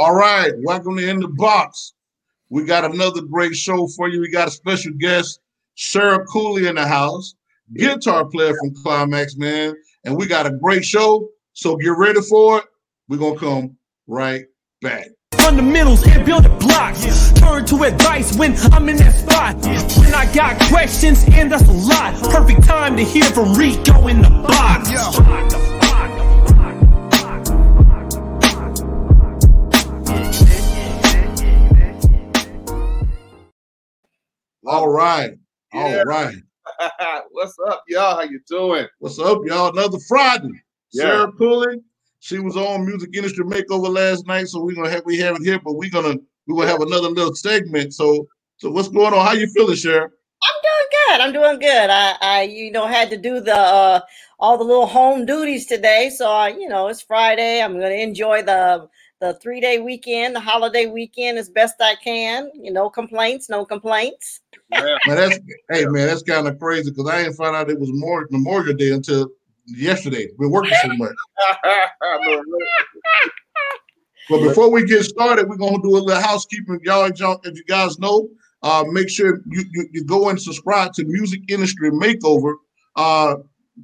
All right, welcome to In the Box. We got another great show for you. We got a special guest, Cheryl Cooley in the house, guitar player from Klymaxx, man. And we got a great show. So get ready for it. We're gonna come right back. Fundamentals and building blocks. Turn to advice when I'm in that spot. When I got questions, and that's a lot. Perfect time to hear from Rico in the box. All right. All Yeah. right. What's up, y'all? How you doing? What's up, y'all? Another Friday. Yeah. Cheryl Cooley. She was on Music Industry Makeover last night, so we're gonna have we have it here, but we're gonna we're gonna have another little segment. So so what's going on? How you feeling, Cheryl? I'm doing good. I'm doing good. I, I, you know, had to do the uh, all the little home duties today. So, I, you know, it's Friday. I'm going to enjoy the the three day weekend, the holiday weekend as best I can. You know, complaints, no complaints. Man, that's hey man, that's kind of crazy because I didn't find out it was more Memorial Day until yesterday. We're working so much. But before we get started, we're gonna do a little housekeeping. Y'all, y'all if you guys know, uh, make sure you, you, you go and subscribe to Music Industry Makeover. Uh,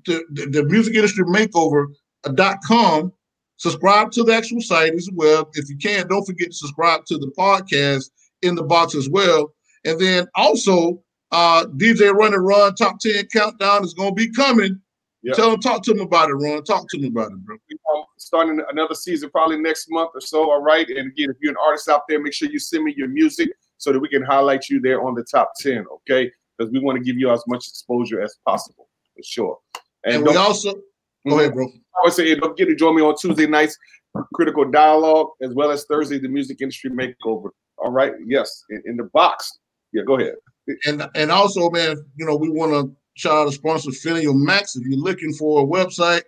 the, the, the Music Industry Makeover.com. Subscribe to the actual site as well. If you can't, don't forget to subscribe to the podcast in the box as well. And then also, uh, DJ Run and Run Top 10 Countdown is gonna be coming. Yep. Tell them, talk to them about it, Ron. Talk to them about it, bro. Um, starting another season probably next month or so. All right. And again, if you're an artist out there, make sure you send me your music so that we can highlight you there on the top 10. Okay. Because we want to give you as much exposure as possible for sure. And, And, we also go ahead, bro. I would say, don't forget to join me on Tuesday nights, Critical Dialogue, as well as Thursday, the Music Industry Makeover. All right. Yes. In, in the box. Yeah. Go ahead. and and also, man, you know, we want to shout out the sponsor, Filial Max. If you're looking for a website,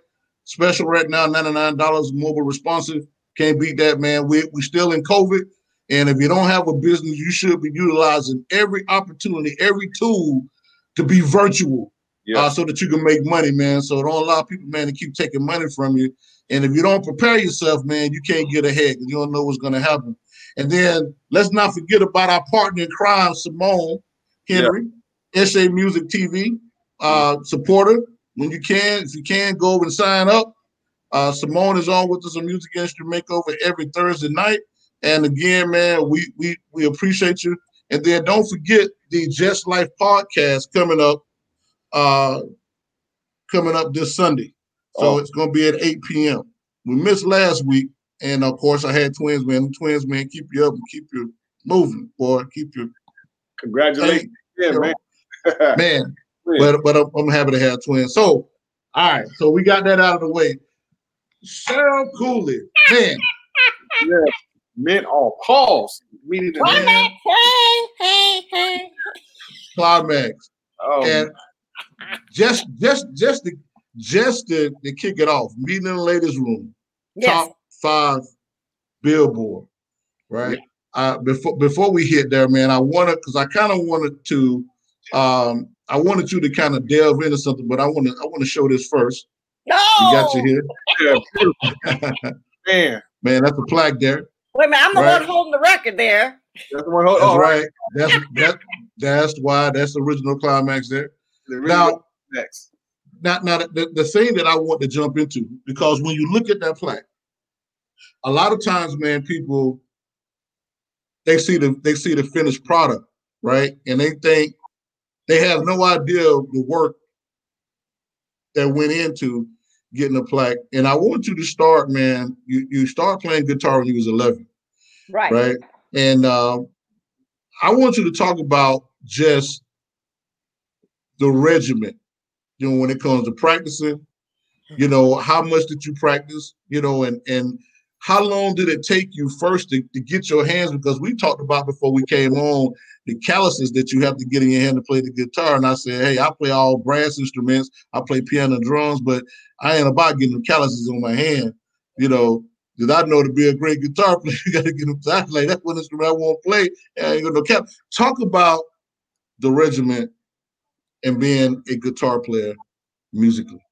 special right now, $99 mobile responsive. Can't beat that, man. We we still in COVID. And if you don't have a business, you should be utilizing every opportunity, every tool to be virtual. Yeah. Uh, so that you can make money, man. So don't allow people, man, to keep taking money from you. And if you don't prepare yourself, man, you can't get ahead because you don't know what's going to happen. And then let's not forget about our partner in crime, Simone Henry, SA Music TV uh, supporter. When you can, if you can, go and sign up. Uh, Simone is on with us on Music Industry Makeover every Thursday night. And again, man, we we we appreciate you. And then don't forget the Just Life podcast coming up uh coming up this Sunday. So Oh. it's gonna be at 8 p.m. We missed last week, and of course I had twins, man. Twins, man, keep you up and keep you moving, boy. Keep you Congratulations. Yeah, man. man. But but I'm, I'm happy to have twins. So all right, so we got that out of the way. Cheryl Cooley, man, yeah. Men All Pause. We need to Klymaxx, hey, hey, hey. Klymaxx. Oh, and just just just to just to, to kick it off, meeting in the ladies' room, Yes. top five billboard, right? Uh, before before we hit there, man, I wanted because I kind of wanted to um I wanted you to kind of delve into something, but I want to I want to show this first. No. You got you here. man. Man, that's a plaque there. Wait a minute. I'm the Right. one holding the record there. That's the one. Oh, That's oh, right. That's that that's why that's the original Klymaxx there. The Now, next. now, now the, the thing that I want to jump into, because when you look at that plaque, a lot of times, man, people they see the they see the finished product, right? And they think they have no idea of the work that went into getting a plaque. And I want you to start, man. You you start playing guitar when you was 11, Right. right? And uh, I want you to talk about just the regiment, you know, when it comes to practicing, you know, how much did you practice, you know, and and how long did it take you first to, to get your hands because we talked about before we came on the calluses that you have to get in your hand to play the guitar. And I said, hey, I play all brass instruments, I play piano drums, but I ain't about getting calluses on my hand, you know. Did I know to be a great guitar player, you got to get them. Was like, that's one instrument I won't play. I ain't got no cap. Talk about the regiment and being a guitar player musically.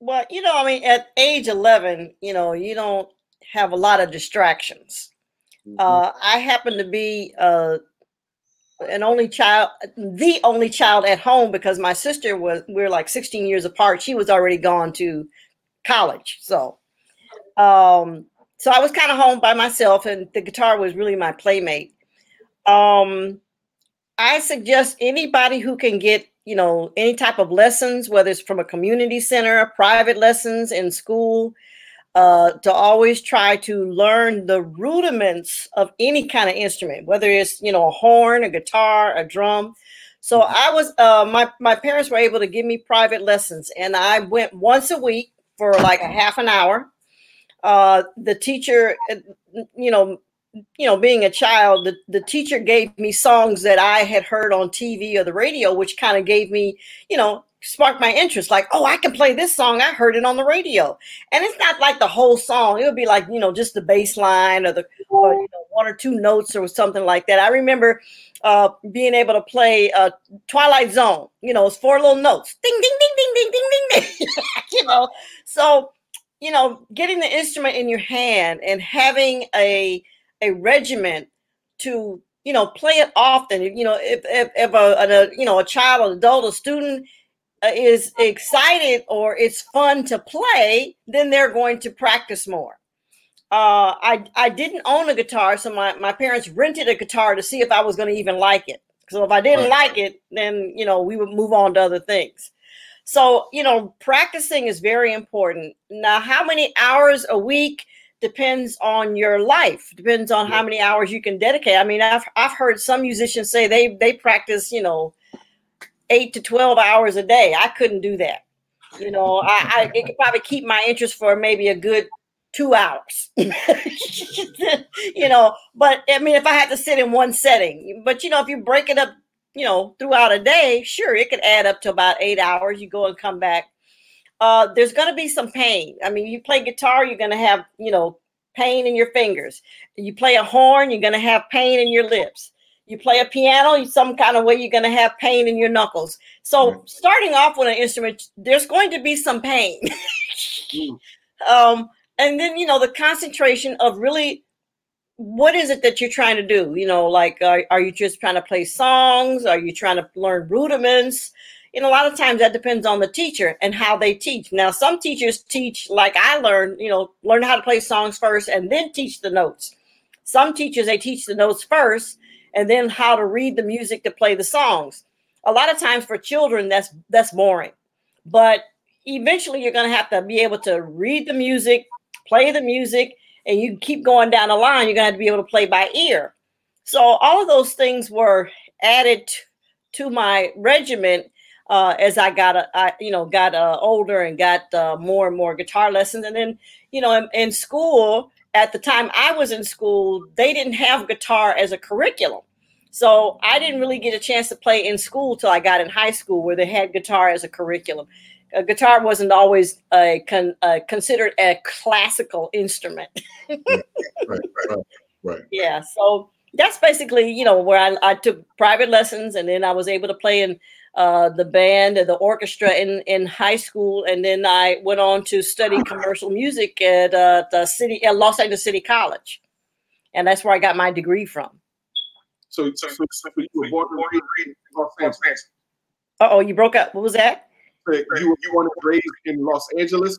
Well, you know, I mean, at age 11, you know, you don't have a lot of distractions. Uh, I happen to be uh, an only child, the only child at home because my sister was, we are like 16 years apart. She was already gone to college. So, um, so I was kind of home by myself and the guitar was really my playmate. Um, I suggest anybody who can get, you know, any type of lessons, whether it's from a community center, private lessons in school, uh, to always try to learn the rudiments of any kind of instrument, whether it's you know a horn, a guitar, a drum. So mm-hmm. I was uh, my my parents were able to give me private lessons, and I went once a week for like a half an hour. Uh, the teacher, uh, you know, you know, being a child, the, the teacher gave me songs that I had heard on TV or the radio, which kind of gave me, you know, sparked my interest. Like, oh, I can play this song. I heard it on the radio. And it's not like the whole song. It would be like, you know, just the bass line or the or, you know, one or two notes or something like that. I remember uh, being able to play uh, Twilight Zone. You know, it's four little notes. Ding, ding, ding, ding, ding, ding, ding, ding. you know, so, you know, getting the instrument in your hand and having a a regiment to you know play it often you know if if, if a, a, you know a child an adult a student is excited or it's fun to play then they're going to practice more uh, I I didn't own a guitar, so my, my parents rented a guitar to see if I was going to even like it. So if I didn't like it, then you know we would move on to other things. So you know, practicing is very important. Now, how many hours a week? depends on your life depends on how many hours you can dedicate i mean i've, I've heard some musicians say they they practice you know eight to 12 hours a day i couldn't do that you know i, I it could probably keep my interest for maybe a good two hours you know but i mean if i had to sit in one setting but you know if you break it up you know throughout a day sure it could add up to about eight hours you go and come back uh, there's going to be some pain. I mean, you play guitar, you're going to have, you know, pain in your fingers. You play a horn, you're going to have pain in your lips. You play a piano, some kind of way, you're going to have pain in your knuckles. So, starting off with an instrument, there's going to be some pain. mm. um, and then, you know, the concentration of really what is it that you're trying to do? You know, like, uh, are you just trying to play songs? Are you trying to learn rudiments? and a lot of times that depends on the teacher and how they teach. Now, some teachers teach like I learned, you know, learn how to play songs first and then teach the notes. Some teachers they teach the notes first and then how to read the music to play the songs. A lot of times for children that's that's boring. But eventually you're going to have to be able to read the music, play the music, and you keep going down the line, you're going to have to be able to play by ear. So all of those things were added to my regiment uh, as I got, uh, I, you know, got uh, older and got uh, more and more guitar lessons. And then, you know, in, in, school, at the time I was in school, they didn't have guitar as a curriculum. So I didn't really get a chance to play in school till I got in high school, where they had guitar as a curriculum. Guitar wasn't always a con, considered a classical instrument. right, right, right, right. Yeah. So that's basically, you know, where I, I took private lessons, and then I was able to play in uh, the band and the orchestra in, in high school, and then I went on to study commercial music at uh, the city at Los Angeles City College, and that's where I got my degree from. So, so, so, so you were born in Los Angeles. Uh oh, you broke up. What was that? You, you were raised in Los Angeles.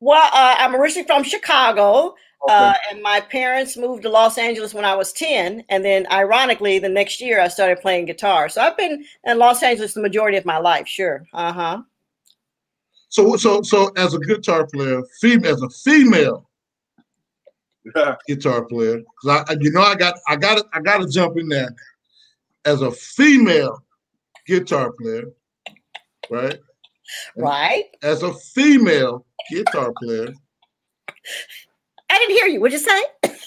Well, uh, I'm originally from Chicago, okay. uh, and my parents moved to Los Angeles when I was 10. And then, ironically, the next year I started playing guitar. So I've been in Los Angeles the majority of my life. Sure. Uh huh. So, so, so, as a guitar player, female, as a female guitar player, because I, you know, I got, I got, I got to jump in there. As a female guitar player, right? Right. As a female guitar player. I didn't hear you. What'd you say?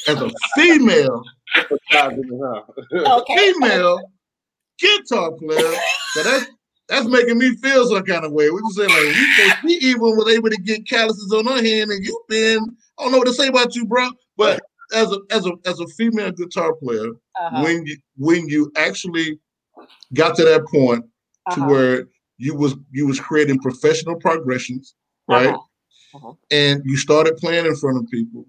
As a female, okay. female guitar player. So that's that's making me feel some kind of way. We just say like we, we even was able to get calluses on her hand, and you've been I don't know what to say about you, bro. But as a as a as a female guitar player, uh-huh. when you when you actually got to that point uh-huh. to where you was you was creating professional progressions, right? Uh-huh uh-huh. and you started playing in front of people.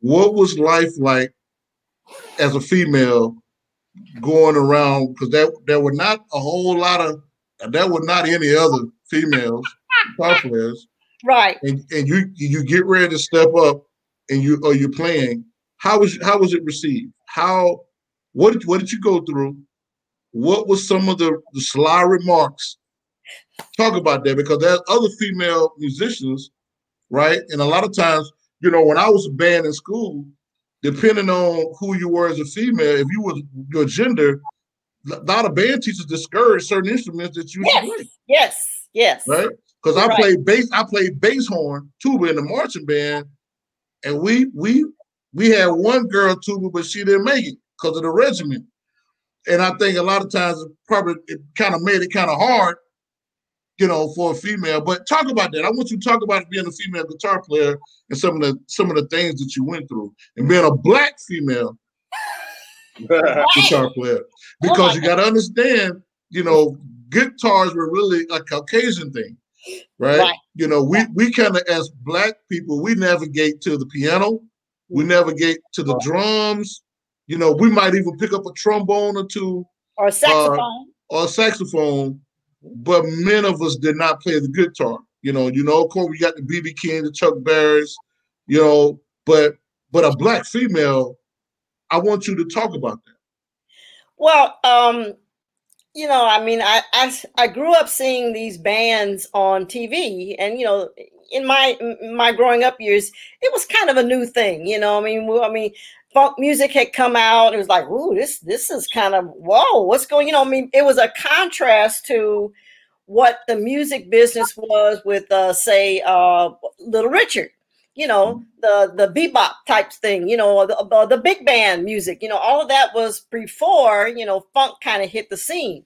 What was life like as a female going around because there there were not a whole lot of there were not any other females guitar players. Right. And and you you get ready to step up and you or you're playing. How was how was it received? How what did what did you go through? What was some of the, the sly remarks? Talk about that because there's other female musicians, right? And a lot of times, you know, when I was a band in school, depending on who you were as a female, if you was your gender, a lot of band teachers discourage certain instruments that you yes. play. Yes, yes. Right? Because I right. played bass, I played bass horn, tuba in the marching band, and we we we had one girl tuba, but she didn't make it because of the regiment. And I think a lot of times it probably it kind of made it kind of hard, you know, for a female. But talk about that. I want you to talk about being a female guitar player and some of the some of the things that you went through, and being a black female guitar player. Oh because oh you got to understand, you know, guitars were really a Caucasian thing, right? right. You know, we we kind of as black people, we navigate to the piano, we navigate to the drums. You know, we might even pick up a trombone or two, or a saxophone, uh, or a saxophone. But many of us did not play the guitar. You know, you know, of course, we got the BB King, the Chuck Berrys, you know, but but a black female, I want you to talk about that. Well, um, you know, I mean, I, I I grew up seeing these bands on TV, and you know, in my my growing up years, it was kind of a new thing. You know, I mean, I mean, funk music had come out. It was like, ooh, this this is kind of whoa, what's going? You know, I mean, it was a contrast to what the music business was with, uh, say, uh, Little Richard. You know, the the bebop type thing. You know, the, the, big band music. You know, all of that was before you know funk kind of hit the scene.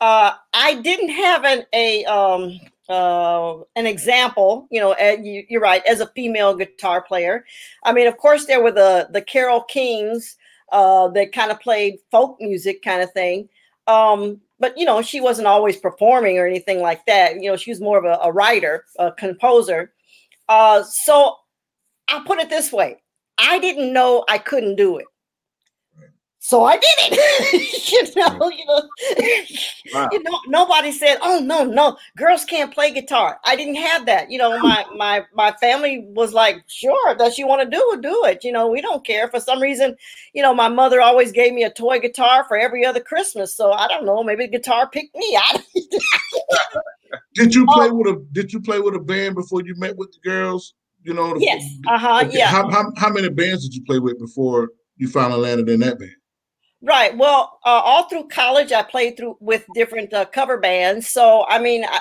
Uh, I didn't have an a um, uh, an example, you know, you, you're right, as a female guitar player. I mean, of course, there were the the Carole Kings uh, that kind of played folk music, kind of thing. Um, but you know, she wasn't always performing or anything like that. You know, she was more of a, a writer, a composer. Uh, so I'll put it this way: I didn't know I couldn't do it so I did it. you know, you know, wow. you know, nobody said, "Oh no, no, girls can't play guitar." I didn't have that. You know, my my my family was like, "Sure, does you want to do it, do it." You know, we don't care. For some reason, you know, my mother always gave me a toy guitar for every other Christmas. So I don't know, maybe the guitar picked me. I did you play um, with a Did you play with a band before you met with the girls? You know, the, yes. Uh huh. Okay. Yeah. How, how how many bands did you play with before you finally landed in that band? Right. Well, uh, all through college, I played through with different uh, cover bands. So, I mean, I,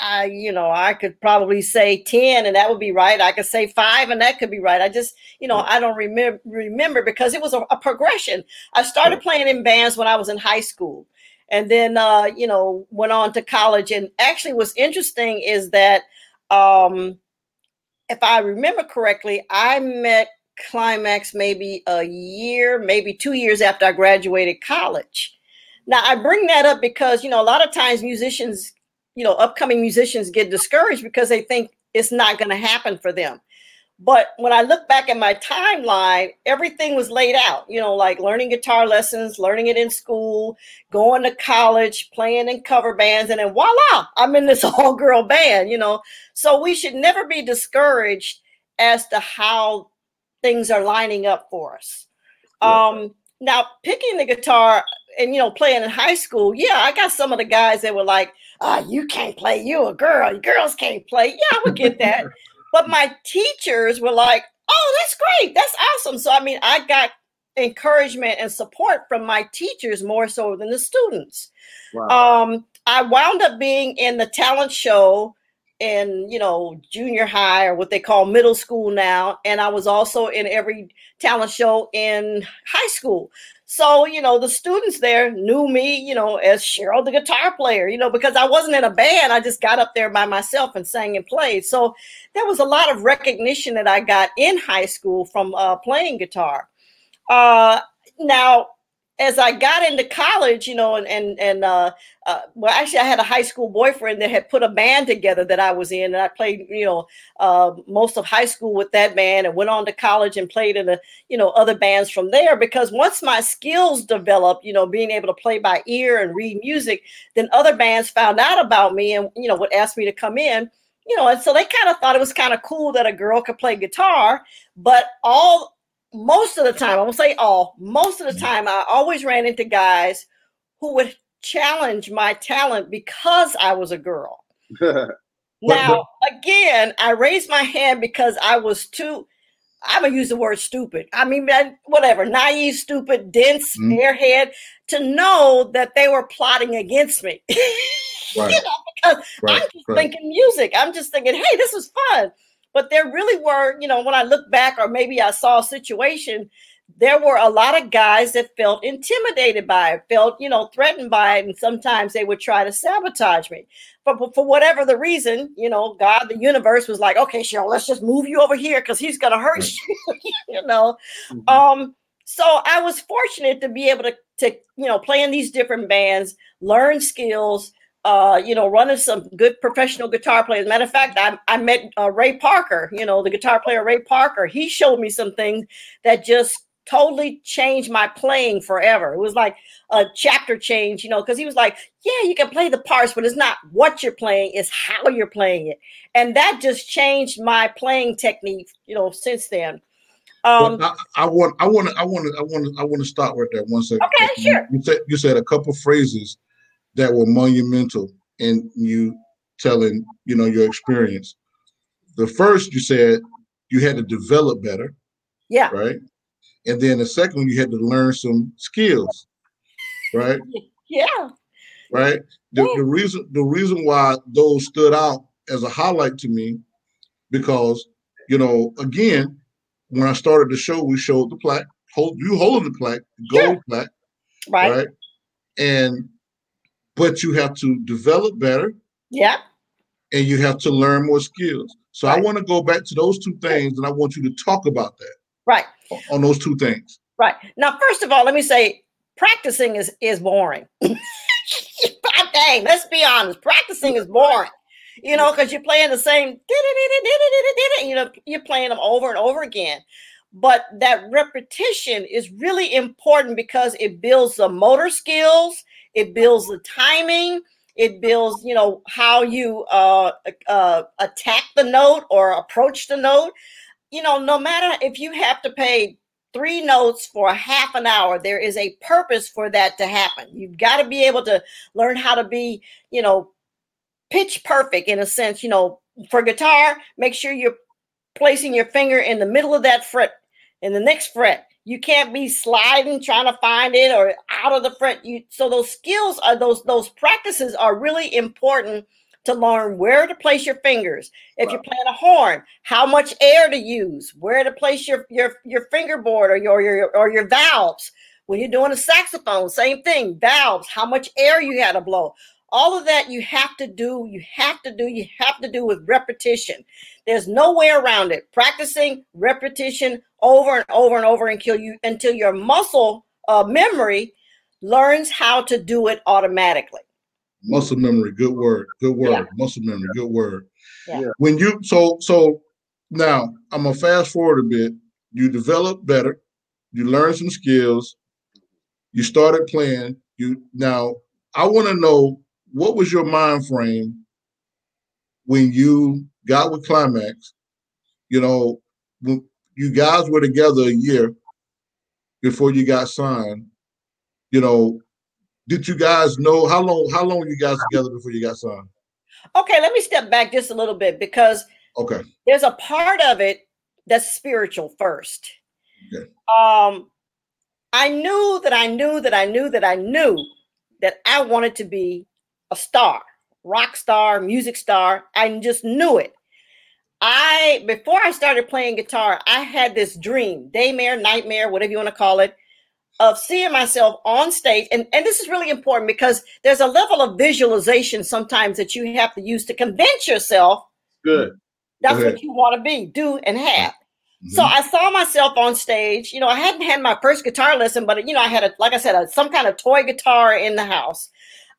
I, you know, I could probably say 10 and that would be right. I could say five and that could be right. I just, you know, I don't remember remember because it was a, a progression. I started playing in bands when I was in high school and then, uh, you know, went on to college. And actually what's interesting is that, um, if I remember correctly, I met Klymaxx maybe a year, maybe two years after I graduated college. Now, I bring that up because, you know, a lot of times musicians, you know, upcoming musicians get discouraged because they think it's not going to happen for them. But when I look back at my timeline, everything was laid out, you know, like learning guitar lessons, learning it in school, going to college, playing in cover bands, and then voila, I'm in this all girl band, you know. So we should never be discouraged as to how things are lining up for us. Um, now, picking the guitar and you know playing in high school, yeah, I got some of the guys that were like, "Ah, oh, you can't play. You a girl. Girls can't play." Yeah, I would get that. but my teachers were like, "Oh, that's great. That's awesome." So I mean, I got encouragement and support from my teachers more so than the students. Wow. Um, I wound up being in the talent show in you know junior high or what they call middle school now and i was also in every talent show in high school. So you know the students there knew me you know as cheryl the guitar player you know because i wasn't in a band. I just got up there by myself and sang and played. So there was a lot of recognition that i got in high school from uh, playing guitar. Uh, now as I got into college, you know, and and and uh, uh, well, actually, I had a high school boyfriend that had put a band together that I was in, and I played, you know, uh, most of high school with that band, and went on to college and played in the, you know, other bands from there. Because once my skills developed, you know, being able to play by ear and read music, then other bands found out about me and you know would ask me to come in you know, and so they kind of thought it was kind of cool that a girl could play guitar, but all most of the time, I won't say all, most of the mm-hmm. time, I always ran into guys who would challenge my talent because I was a girl. now, again, I raised my hand because I was too, I'm gonna use the word stupid. I mean, whatever, naive, stupid, dense, mm-hmm. airhead, to know that they were plotting against me. right. you know, because right. I'm just right. thinking music. I'm just thinking, hey, this is fun. But there really were, you know, when I look back, or maybe I saw a situation, there were a lot of guys that felt intimidated by it, felt, you know, threatened by it. And sometimes they would try to sabotage me. But, but for whatever the reason, you know, God, the universe was like, okay, Cheryl, let's just move you over here because he's going to hurt you, you know. Mm-hmm. Um, so I was fortunate to be able to, to, you know, play in these different bands, learn skills, uh, you know, running some good professional guitar players. Matter of fact, I, I met uh, Ray Parker, you know, the guitar player Ray Parker. He showed me some things that just totally changed my playing forever. It was like a chapter change, you know, because he was like, yeah, you can play the parts, but it's not what you're playing, it's how you're playing it. And that just changed my playing technique, you know, since then. Um, well, I, I, want, I want to, I want to, I want to, I want to stop right there one second. Okay, sure. You said you said a couple phrases that were monumental in you telling you know your experience. The first you said you had to develop better yeah. right? And then the second one you had to learn some skills right? Yeah. Right? The, yeah. the reason the reason why those stood out as a highlight to me because you know again when i started the show we showed the plaque hold you holding the plaque gold sure. plaque right. right? And but you have to develop better. Yeah. And you have to learn more skills. So right. I want to go back to those two things and I want you to talk about that. Right. On those two things. Right. Now, first of all, let me say practicing is is boring. Dang, let's be honest. Practicing is boring. You know, because you're playing the same, you know, you're playing them over and over again. But that repetition is really important because it builds the motor skills, it builds the timing. It builds, you know, how you uh, uh, attack the note or approach the note. You know, no matter if you have to pay three notes for half an hour, there is a purpose for that to happen. You've got to be able to learn how to be, you know, pitch perfect in a sense. You know, for guitar, make sure you're placing your finger in the middle of that fret, in the next fret. You can't be sliding trying to find it or out of the front. You so those skills are those those practices are really important to learn where to place your fingers. If wow. you're playing a horn, how much air to use, where to place your your your fingerboard or your your or your valves. When you're doing a saxophone, same thing. Valves, how much air you got to blow. All of that you have to do, you have to do, you have to do with repetition. There's no way around it. Practicing repetition over and over and over until you until your muscle uh, memory learns how to do it automatically. Muscle memory, good word, good word. Yeah. Muscle memory, good word. Yeah. When you so so now I'm gonna fast forward a bit. You develop better, you learn some skills, you started playing. You now I want to know what was your mind frame when you got with Klymaxx? You know, when you guys were together a year before you got signed. You know, did you guys know how long? How long were you guys together before you got signed? Okay, let me step back just a little bit because okay, there's a part of it that's spiritual first. Okay. Um, I knew that I knew that I knew that I knew that I wanted to be a star, rock star, music star. I just knew it. I before I started playing guitar, I had this dream, daymare, nightmare, whatever you want to call it, of seeing myself on stage. And, and this is really important because there's a level of visualization sometimes that you have to use to convince yourself good. That's what you want to be, do, and have. Mm-hmm. So I saw myself on stage. You know, I hadn't had my first guitar lesson, but you know, I had a like I said, a, some kind of toy guitar in the house.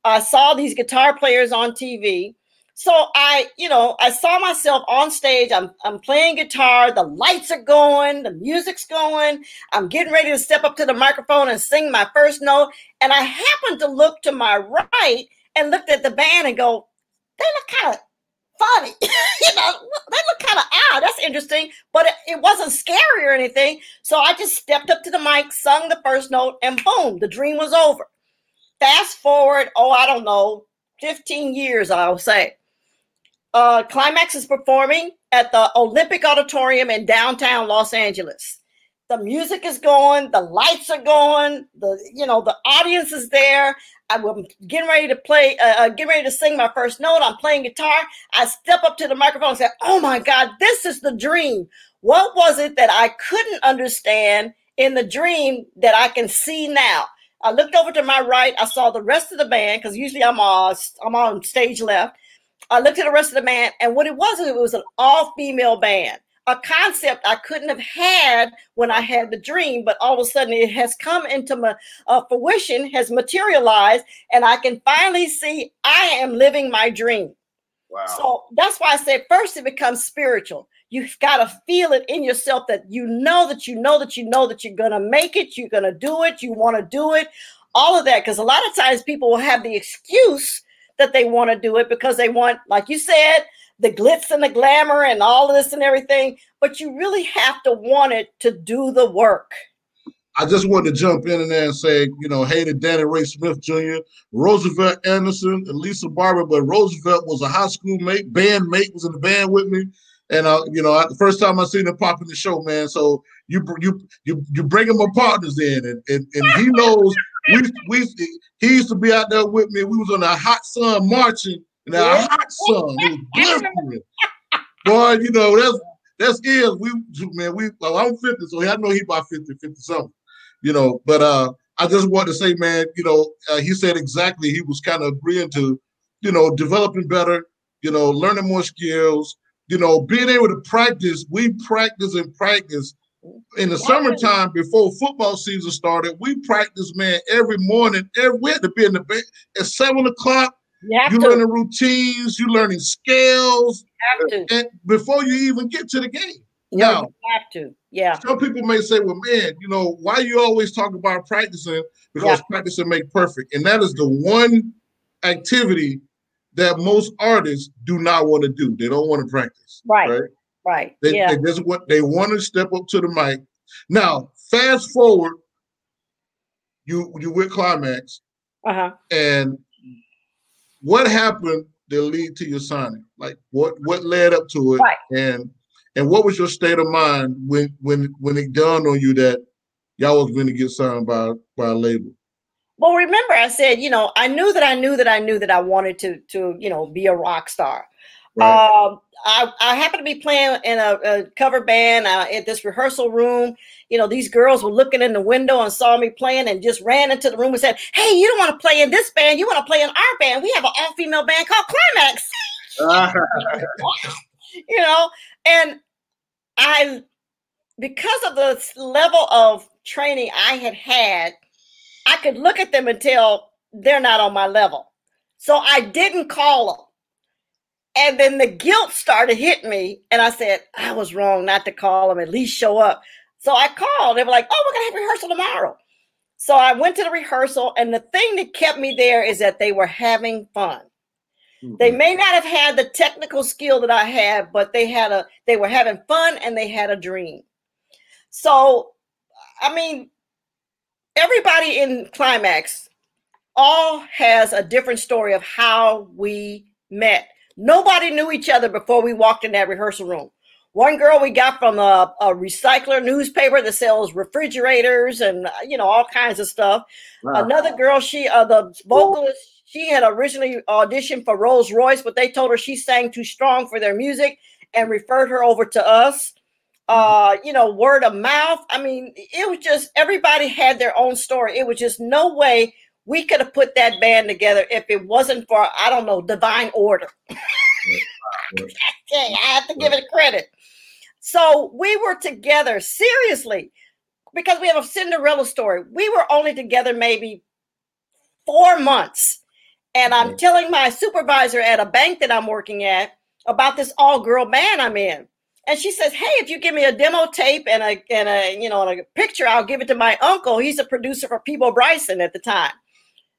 I saw these guitar players on TV. So I, you know, I saw myself on stage. I'm I'm playing guitar. The lights are going. The music's going. I'm getting ready to step up to the microphone and sing my first note. And I happened to look to my right and looked at the band and go, they look kind of funny. you know, they look kind of odd. That's interesting, but it, it, wasn't scary or anything. So I just stepped up to the mic, sung the first note, and boom, the dream was over. Fast forward, oh, I don't know, 15 years, I'll say. Uh, Klymaxx is performing at the Olympic Auditorium in downtown Los Angeles. The music is going, the lights are going, the you know the audience is there. I'm getting ready to play, uh, uh, getting ready to sing my first note. I'm playing guitar. I step up to the microphone and say, "Oh my God, this is the dream." What was it that I couldn't understand in the dream that I can see now? I looked over to my right. I saw the rest of the band because usually I'm on I'm on stage left. I looked at the rest of the band, and what it was, it was an all female band a concept I couldn't have had when I had the dream, but all of a sudden it has come into my uh, fruition, has materialized, and I can finally see I am living my dream. Wow. So that's why I said first it becomes spiritual. You've got to feel it in yourself that you know that you know that you know that you're going to make it, you're going to do it, you want to do it, all of that. Because a lot of times people will have the excuse that they want to do it because they want, like you said, the glitz and the glamour and all of this and everything, but you really have to want it to do the work. I just wanted to jump in there and say, you know, hey to Danny Ray Smith Jr., Roosevelt Anderson, and Lisa Barber, but Roosevelt was a high school mate, band mate, was in the band with me. And uh, you know, I, the first time I seen him pop in the show, man. So you you you you bringing my partners in, and and, and he knows we we he used to be out there with me. We was on a hot sun marching and a hot sun. It was blistering. Boy, you know, that's that's is we man, we well, I'm 50, so I know he about 50, 50 something. You know, but uh I just want to say, man, you know, uh, he said exactly he was kind of agreeing to, you know, developing better, you know, learning more skills, you know, being able to practice. We practice and practice in the summertime before football season started. We practice, man, every morning. Every, we had to be in the bed at seven o'clock you, you learning routines, you learning scales and before you even get to the game. No, now, you have to. Yeah. Some people may say, well, man, you know, why you always talk about practicing? Because yeah. practicing make perfect. And that is the one activity that most artists do not want to do. They don't want to practice. Right. Right. right. They, yeah. they just what they want to step up to the mic. Now, fast forward, you you with Klymaxx, uh-huh. and what happened to lead to your signing? Like what what led up to it, right. and and what was your state of mind when when when it dawned on you that y'all was going to get signed by by a label? Well, remember I said, you know, I knew that I knew that I knew that I wanted to to you know be a rock star. Right. Um, I, I happened to be playing in a, a cover band uh, at this rehearsal room. You know, these girls were looking in the window and saw me playing and just ran into the room and said, Hey, you don't want to play in this band. You want to play in our band. We have an all female band called Klymaxx. you know, and I, because of the level of training I had had, I could look at them and tell they're not on my level. So I didn't call them. And then the guilt started hitting me, and I said, I was wrong not to call them, at least show up. So I called. They were like, oh, we're going to have rehearsal tomorrow. So I went to the rehearsal, and the thing that kept me there is that they were having fun. Mm-hmm. They may not have had the technical skill that I have, but they had a they were having fun and they had a dream. So, I mean, everybody in Klymaxx all has a different story of how we met. Nobody knew each other before we walked in that rehearsal room. One girl we got from a, a recycler newspaper that sells refrigerators and you know all kinds of stuff. Wow. Another girl, she uh, the vocalist, she had originally auditioned for Rose Royce, but they told her she sang too strong for their music and referred her over to us. Uh, you know, word of mouth. I mean, it was just everybody had their own story. It was just no way we could have put that band together if it wasn't for I don't know divine order. okay, I have to give it credit. So we were together seriously because we have a Cinderella story. We were only together maybe four months. And I'm telling my supervisor at a bank that I'm working at about this all girl band I'm in. And she says, Hey, if you give me a demo tape and a and a you know and a picture, I'll give it to my uncle. He's a producer for Peabo Bryson at the time.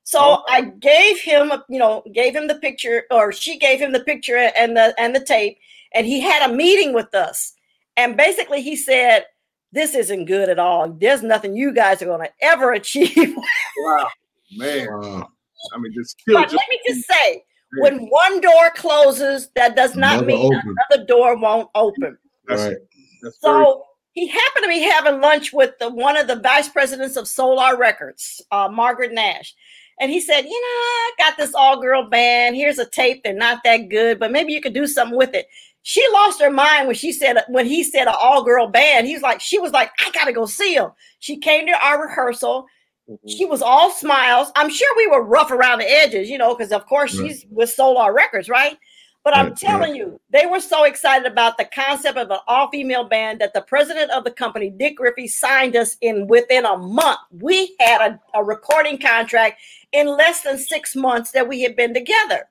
So oh. I gave him, you know, gave him the picture, or she gave him the picture and the and the tape, and he had a meeting with us. And basically, he said, "This isn't good at all. There's nothing you guys are going to ever achieve." wow, man. I mean, just. But let me just say, when one door closes, that does not another mean open. another door won't open. That's, right. That's so very- he happened to be having lunch with the, one of the vice presidents of Solar Records, uh, Margaret Nash. And he said, You know, I got this all girl band. Here's a tape. They're not that good, but maybe you could do something with it. She lost her mind when she said, when he said an all girl band. He's like, She was like, I got to go see him. She came to our rehearsal. Mm-hmm. She was all smiles. I'm sure we were rough around the edges, you know, because of course right. she's with Solar Records, right? But I'm telling you, they were so excited about the concept of an all-female band that the president of the company, Dick Griffey, signed us in within a month. We had a, a recording contract in less than six months that we had been together.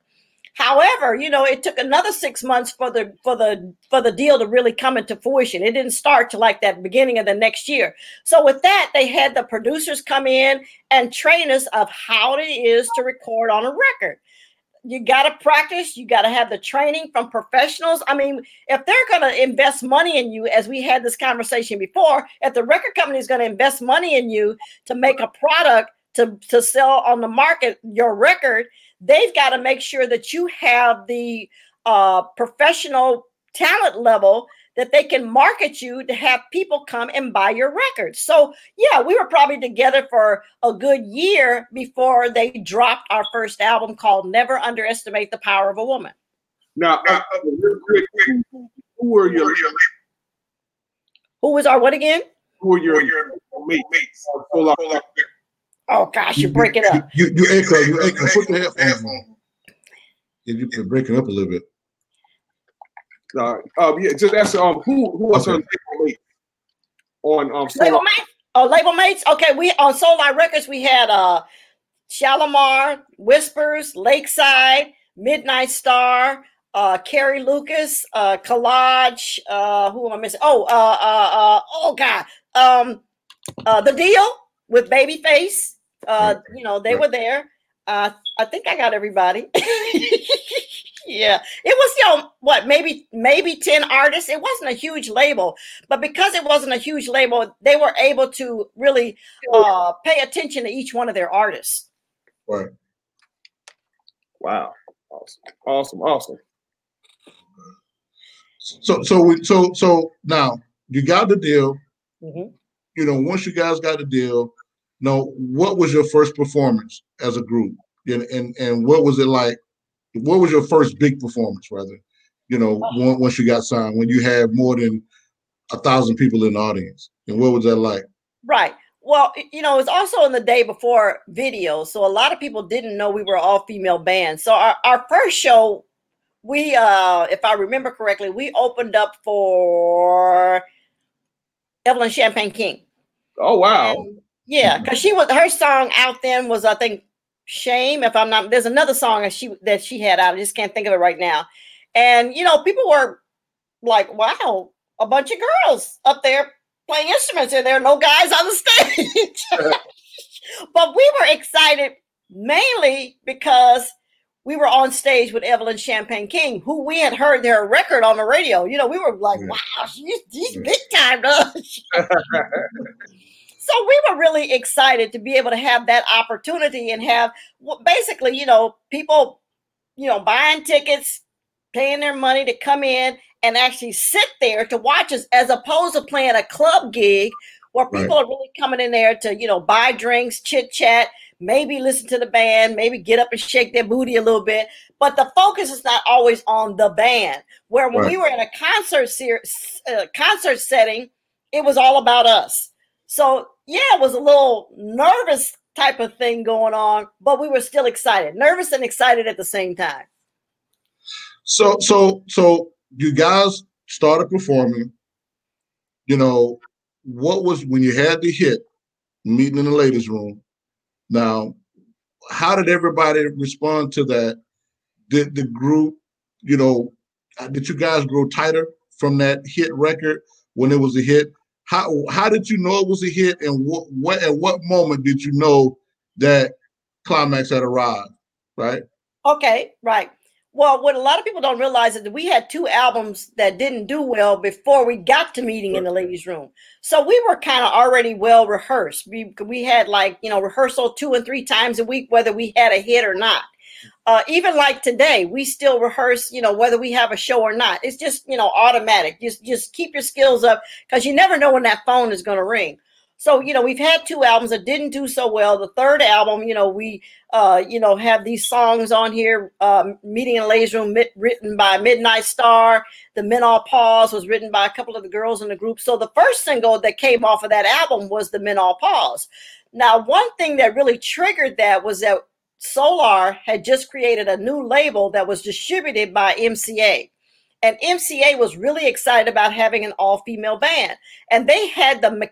However, you know, it took another six months for the for the for the deal to really come into fruition. It didn't start to like that beginning of the next year. So with that, they had the producers come in and train us of how it is to record on a record. You got to practice. You got to have the training from professionals. I mean, if they're going to invest money in you, as we had this conversation before, if the record company is going to invest money in you to make a product to, to sell on the market your record, they've got to make sure that you have the uh, professional talent level that they can market you to have people come and buy your records. So, yeah, we were probably together for a good year before they dropped our first album called Never Underestimate the Power of a Woman. Now, uh, uh real quick, who were your Who was our what again? Who were your, your mates? Oh gosh, you break it up. You you echo, you echo. Put the headphones on. Yeah, you break it up a little bit. Uh, um, yeah, just ask um who who was okay. her label on um label mates? Oh, label mates. Okay, we on Solar Records we had uh Shalamar, Whispers, Lakeside, Midnight Star, uh Carrie Lucas, uh Collage, uh who am I missing? Oh, uh uh uh oh god. Um uh the Deele with Babyface. Uh, you know, they were there. Uh, I think I got everybody. yeah, it was you know what maybe maybe ten artists. It wasn't a huge label, but because it wasn't a huge label, they were able to really uh, pay attention to each one of their artists. Right. Wow. Awesome. Awesome. Awesome. So so we so so now you got the deal. Mm-hmm. You know, once you guys got the deal, know, what was your first performance as a group? And, and, and what was it like? What was your first big performance, rather? You know, oh. once you got signed, when you had more than a thousand people in the audience, and what was that like? Right. Well, you know, it's also in the day before video, so a lot of people didn't know we were all female bands. So our, our first show, we, uh, if I remember correctly, we opened up for Evelyn Champagne King. Oh wow! And yeah, mm-hmm. because she was her song out then was I think shame if I'm not. There's another song that she that she had out. I just can't think of it right now. And you know, people were like, "Wow, a bunch of girls up there playing instruments, and there are no guys on the stage." but we were excited mainly because we were on stage with Evelyn Champagne King, who we had heard their record on the radio. You know, we were like, "Wow, she's, she's mm. big time." so we were really excited to be able to have that opportunity and have basically, you know, people, you know, buying tickets, paying their money to come in and actually sit there to watch us as opposed to playing a club gig where people right. are really coming in there to, you know, buy drinks, chit chat, maybe listen to the band, maybe get up and shake their booty a little bit. But the focus is not always on the band. Where when right. we were in a concert series, uh, concert setting, it was all about us. So yeah, it was a little nervous type of thing going on, but we were still excited, nervous and excited at the same time. So, so, so you guys started performing. you know, what was when you had the hit meeting in the ladies' room? Now, how did everybody respond to that? Did the group, you know, did you guys grow tighter from that hit record when it was a hit? How how did you know it was a hit, and what what at what moment did you know that Klymaxx had arrived? Right. Okay. Right. Well, what a lot of people don't realize is that we had two albums that didn't do well before we got to meeting in the ladies' room. So we were kind of already well rehearsed. We we had like you know rehearsal two and three times a week, whether we had a hit or not. Uh, even like today, we still rehearse, you know, whether we have a show or not. It's just, you know, automatic. Just just keep your skills up because you never know when that phone is going to ring. So, you know, we've had two albums that didn't do so well. The third album, you know, we, uh, you know, have these songs on here. Um, Meeting in Ladies Room, written by Midnight Star. The Men All Pause was written by a couple of the girls in the group. So the first single that came off of that album was The Men All Pause. Now, one thing that really triggered that was that Solar had just created a new label that was distributed by MCA. And MCA was really excited about having an all female band. And they had the me-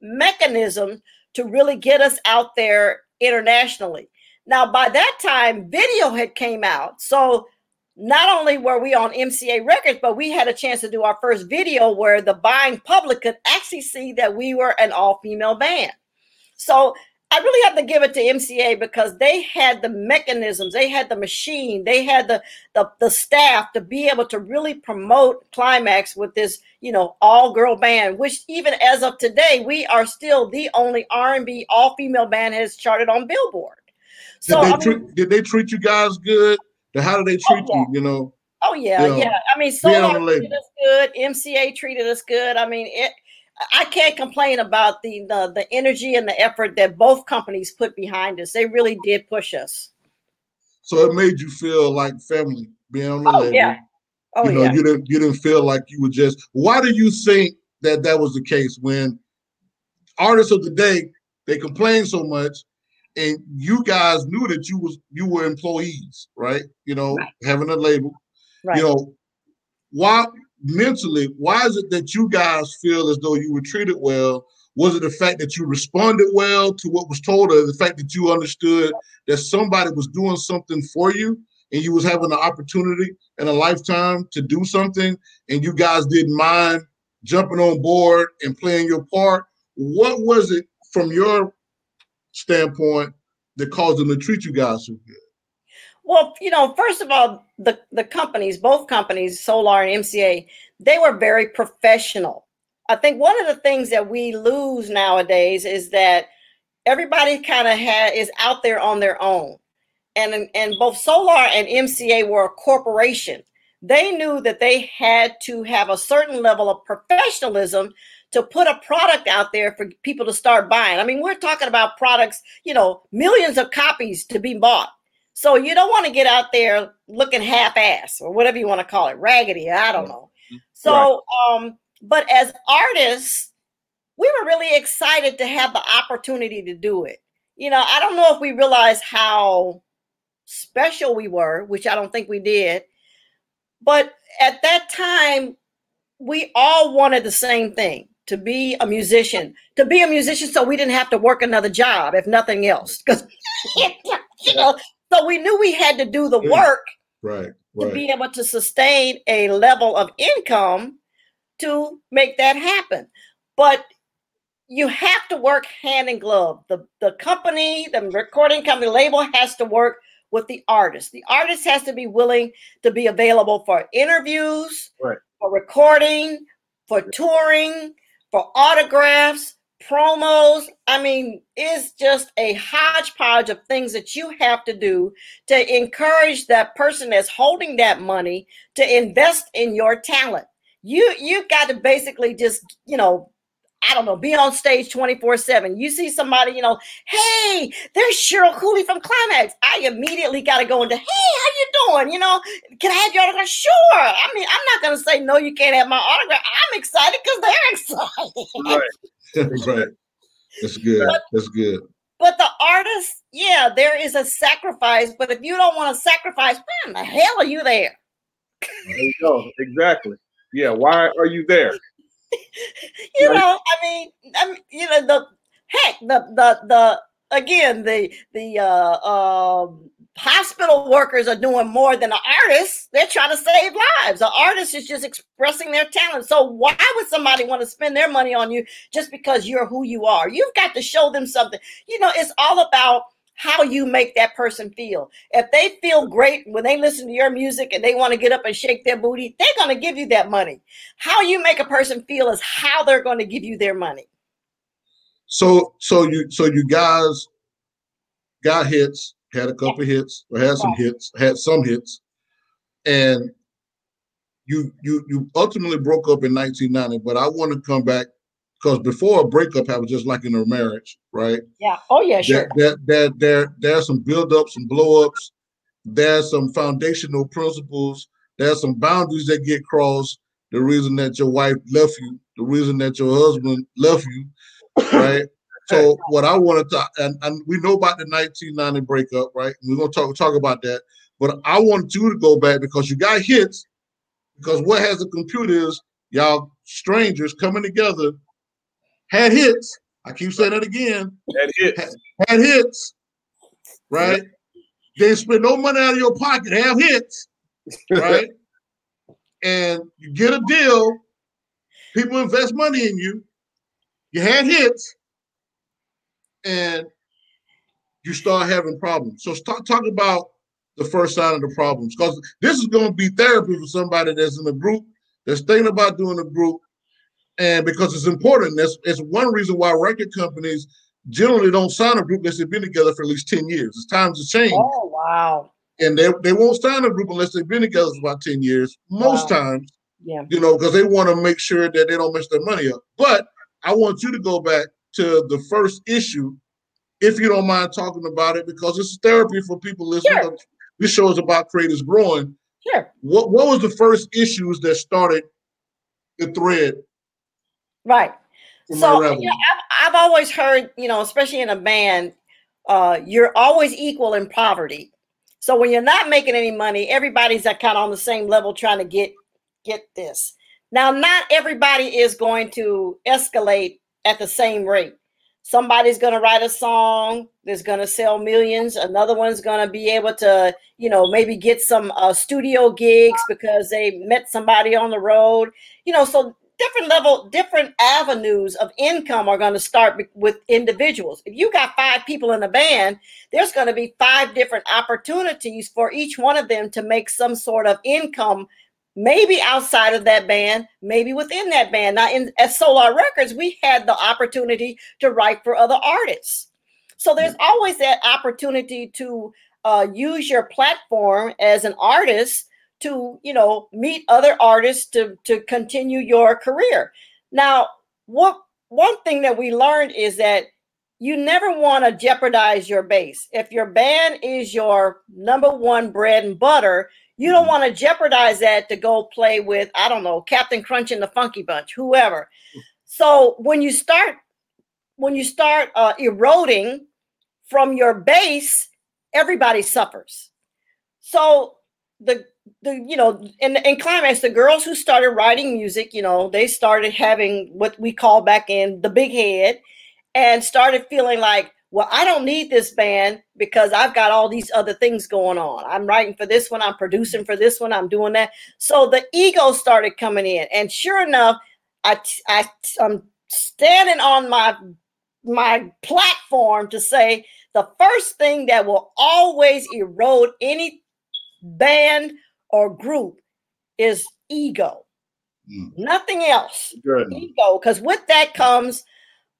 mechanism to really get us out there internationally. Now, by that time, video had came out. So not only were we on MCA Records, but we had a chance to do our first video where the buying public could actually see that we were an all female band. So I really have to give it to MCA because they had the mechanisms, they had the machine, they had the, the the staff to be able to really promote Klymaxx with this, you know, all girl band. Which even as of today, we are still the only R and B all female band has charted on Billboard. So did they, I mean, treat, did they treat you guys good? How did they oh, treat oh, yeah. you? You know. Oh yeah, know, yeah. I mean, Solar treated us good. MCA treated us good. I mean, it I can't complain about the, the the energy and the effort that both companies put behind us. They really did push us. So it made you feel like family being on the oh, label. Yeah. Oh you know, yeah. You didn't you didn't feel like you were just. Why do you think that that was the case when artists of the day they complain so much, and you guys knew that you was you were employees, right? You know, right. having a label. Right. You know, why mentally, why is it that you guys feel as though you were treated well? Was it the fact that you responded well to what was told, or the fact that you understood that somebody was doing something for you and you was having an opportunity in a lifetime to do something, and you guys didn't mind jumping on board and playing your part? What was it from your standpoint that caused them to treat you guys so good? Well, you know, first of all, the the companies, both companies, Solar and MCA, they were very professional. I think one of the things that we lose nowadays is that everybody kind of had is out there on their own. And and both Solar and MCA were a corporation. They knew that they had to have a certain level of professionalism to put a product out there for people to start buying. I mean, we're talking about products, you know, millions of copies to be bought. So you don't want to get out there looking half-ass or whatever you want to call it, raggedy. I don't know. So, right. um, but as artists, we were really excited to have the opportunity to do it. You know, I don't know if we realized how special we were, which I don't think we did. But at that time, we all wanted the same thing to be a musician, to be a musician so we didn't have to work another job, if nothing else. Because, you know, so we knew we had to do the work right, right. to be able to sustain a level of income to make that happen. But you have to work hand in glove. The the company, the recording company label has to work with the artist. The artist has to be willing to be available for interviews, right. for recording, for touring, for autographs, promos. I mean, it's just a hodgepodge of things that you have to do to encourage that person that's holding that money to invest in your talent. You you got to basically just, you know, I don't know, be on stage 24 7. You see somebody, you know, hey, there's Cheryl Cooley from Klymaxx. I immediately got to go into, hey, how you doing? You know, can I have your autograph? Sure. I mean, I'm not going to say, no, you can't have my autograph. I'm excited because they're excited. Right. right. That's good. But, That's good. But the artist, yeah, there is a sacrifice. But if you don't want to sacrifice, man, the hell are you there? There you go. Exactly. Yeah. Why are you there? you know, I mean, I mean, you know, the heck, the the the again, the the uh, um, hospital workers are doing more than the artists. They're trying to save lives. The artist is just expressing their talent. So why would somebody want to spend their money on you just because you're who you are? You've got to show them something. You know, it's all about how you make that person feel. If they feel great when they listen to your music and they want to get up and shake their booty, they're going to give you that money. How you make a person feel is how they're going to give you their money. So so you so you guys got hits, had a couple hits, or had some hits, had some hits, and you you you ultimately broke up in 1990. But I want to come back because before a breakup happens, just like in a marriage, right? Yeah. Oh yeah, sure. There there there, there there's some build-ups and blow-ups. There's some foundational principles. There's some boundaries that get crossed. The reason that your wife left you, the reason that your husband left you, right? So what I wanted to, and, and we know about the 1990 breakup, right? We're gonna talk talk about that. But I wanted you to go back because you got hits. Because what has the computer is y'all strangers coming together had hits. I keep saying that again. Had hits. Had, had hits, right? They spend no money out of your pocket, have hits, right? and you get a deal. People invest money in you. You had hits, and you start having problems. So talk talk about the first sign of the problems because this is going to be therapy for somebody that's in a group that's thinking about doing a group, and because it's important. That's it's one reason why record companies generally don't sign a group unless they've been together for at least ten years. It's times have changed. Oh wow! And they, they won't sign a group unless they've been together for about ten years. Most Wow. times, Yeah. you know, because they want to make sure that they don't mess their money up. But I want you to go back to the first issue, if you don't mind talking about it, because it's therapy for people listening. Sure. This show is about creators growing. Sure. What what was the first issues that started the thread Right. So you know, I've, I've always heard, you know, especially in a band, uh, you're always equal in poverty. So when you're not making any money, everybody's at kind of on the same level trying to get get this. Now, not everybody is going to escalate at the same rate. Somebody's going to write a song that's going to sell millions. Another one's going to be able to, you know, maybe get some uh, studio gigs because they met somebody on the road. You know, so different level, different avenues of income are going to start with individuals. If you got five people in a band, there's going to be five different opportunities for each one of them to make some sort of income maybe outside of that band, maybe within that band. Now, in at Solar Records, we had the opportunity to write for other artists. So there's always that opportunity to uh, use your platform as an artist to, you know, meet other artists to to continue your career. Now, what one thing that we learned is that you never want to jeopardize your base. If your band is your number one bread and butter, you don't want to jeopardize that to go play with, I don't know, Captain Crunch and the Funky Bunch, whoever. So when you start, when you start uh, eroding from your base, everybody suffers. So the the you know in in Klymaxx, the girls who started writing music, you know, they started having what we call back in the big head, and started feeling like well, I don't need this band because I've got all these other things going on. I'm writing for this one, I'm producing for this one, I'm doing that. So the ego started coming in, and sure enough, I I I'm standing on my my platform to say the first thing that will always erode any band or group is ego. Mm. Nothing else Good. ego because with that comes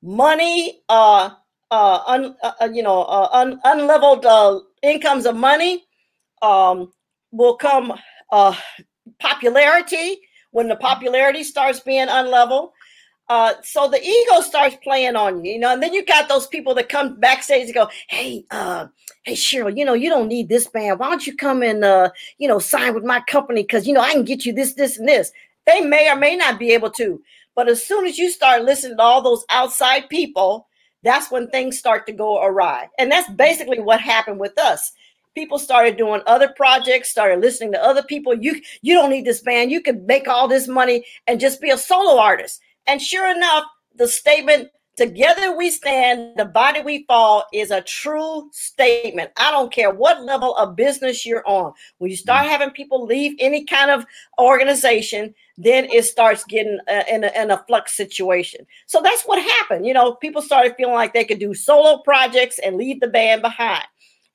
money uh uh, un, uh uh, you know uh, un, unleveled uh, incomes of money um will come uh popularity when the popularity starts being unlevel uh so the ego starts playing on you you know and then you got those people that come backstage and go hey uh hey cheryl you know you don't need this band why don't you come and uh you know sign with my company because you know i can get you this this and this they may or may not be able to but as soon as you start listening to all those outside people, that's when things start to go awry. And that's basically what happened with us. People started doing other projects, started listening to other people. You you don't need this band. You can make all this money and just be a solo artist. And sure enough, the statement Together we stand, divided we fall is a true statement. I don't care what level of business you're on. When you start mm. having people leave any kind of organization, then it starts getting uh, in, a, in a flux situation. So that's what happened. You know, people started feeling like they could do solo projects and leave the band behind.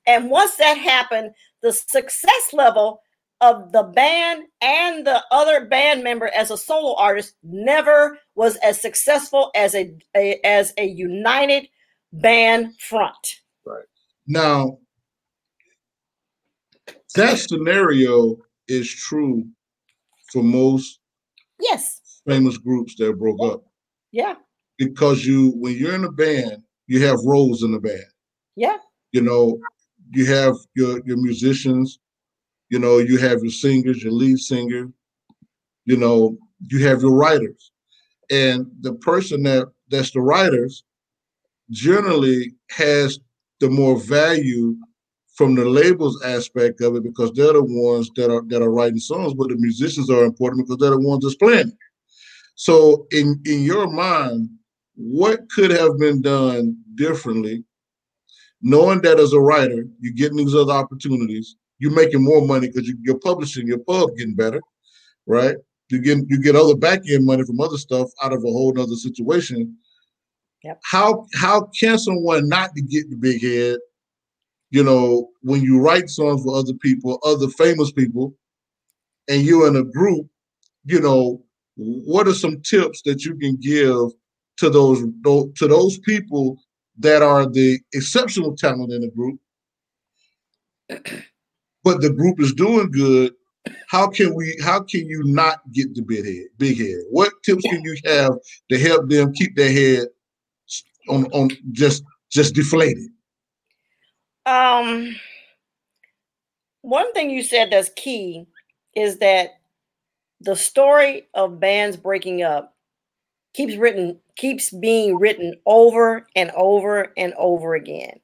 And once that happened, the success level of the band and the other band member as a solo artist never was as successful as a, a as a united band front. Right. Now that scenario is true for most yes famous groups that broke yeah. up. Yeah. Because you when you're in a band, you have roles in the band. Yeah. You know, you have your your musicians, you know, you have your singers, your lead singer, you know, you have your writers. And the person that that's the writers generally has the more value from the labels aspect of it because they're the ones that are that are writing songs, but the musicians are important because they're the ones that's playing. So in in your mind, what could have been done differently, knowing that as a writer, you're getting these other opportunities, you're making more money because you, are publishing your pub getting better, right? You get you get other back end money from other stuff out of a whole other situation. Yep. How how can someone not to get the big head? You know, when you write songs for other people, other famous people, and you're in a group, you know, what are some tips that you can give to those to those people that are the exceptional talent in the group but the group is doing good, how can we how can you not get the big head big head? What tips can you have to help them keep their head on on just just deflated? Um one thing you said that's key is that the story of bands breaking up keeps written keeps being written over and over and over again.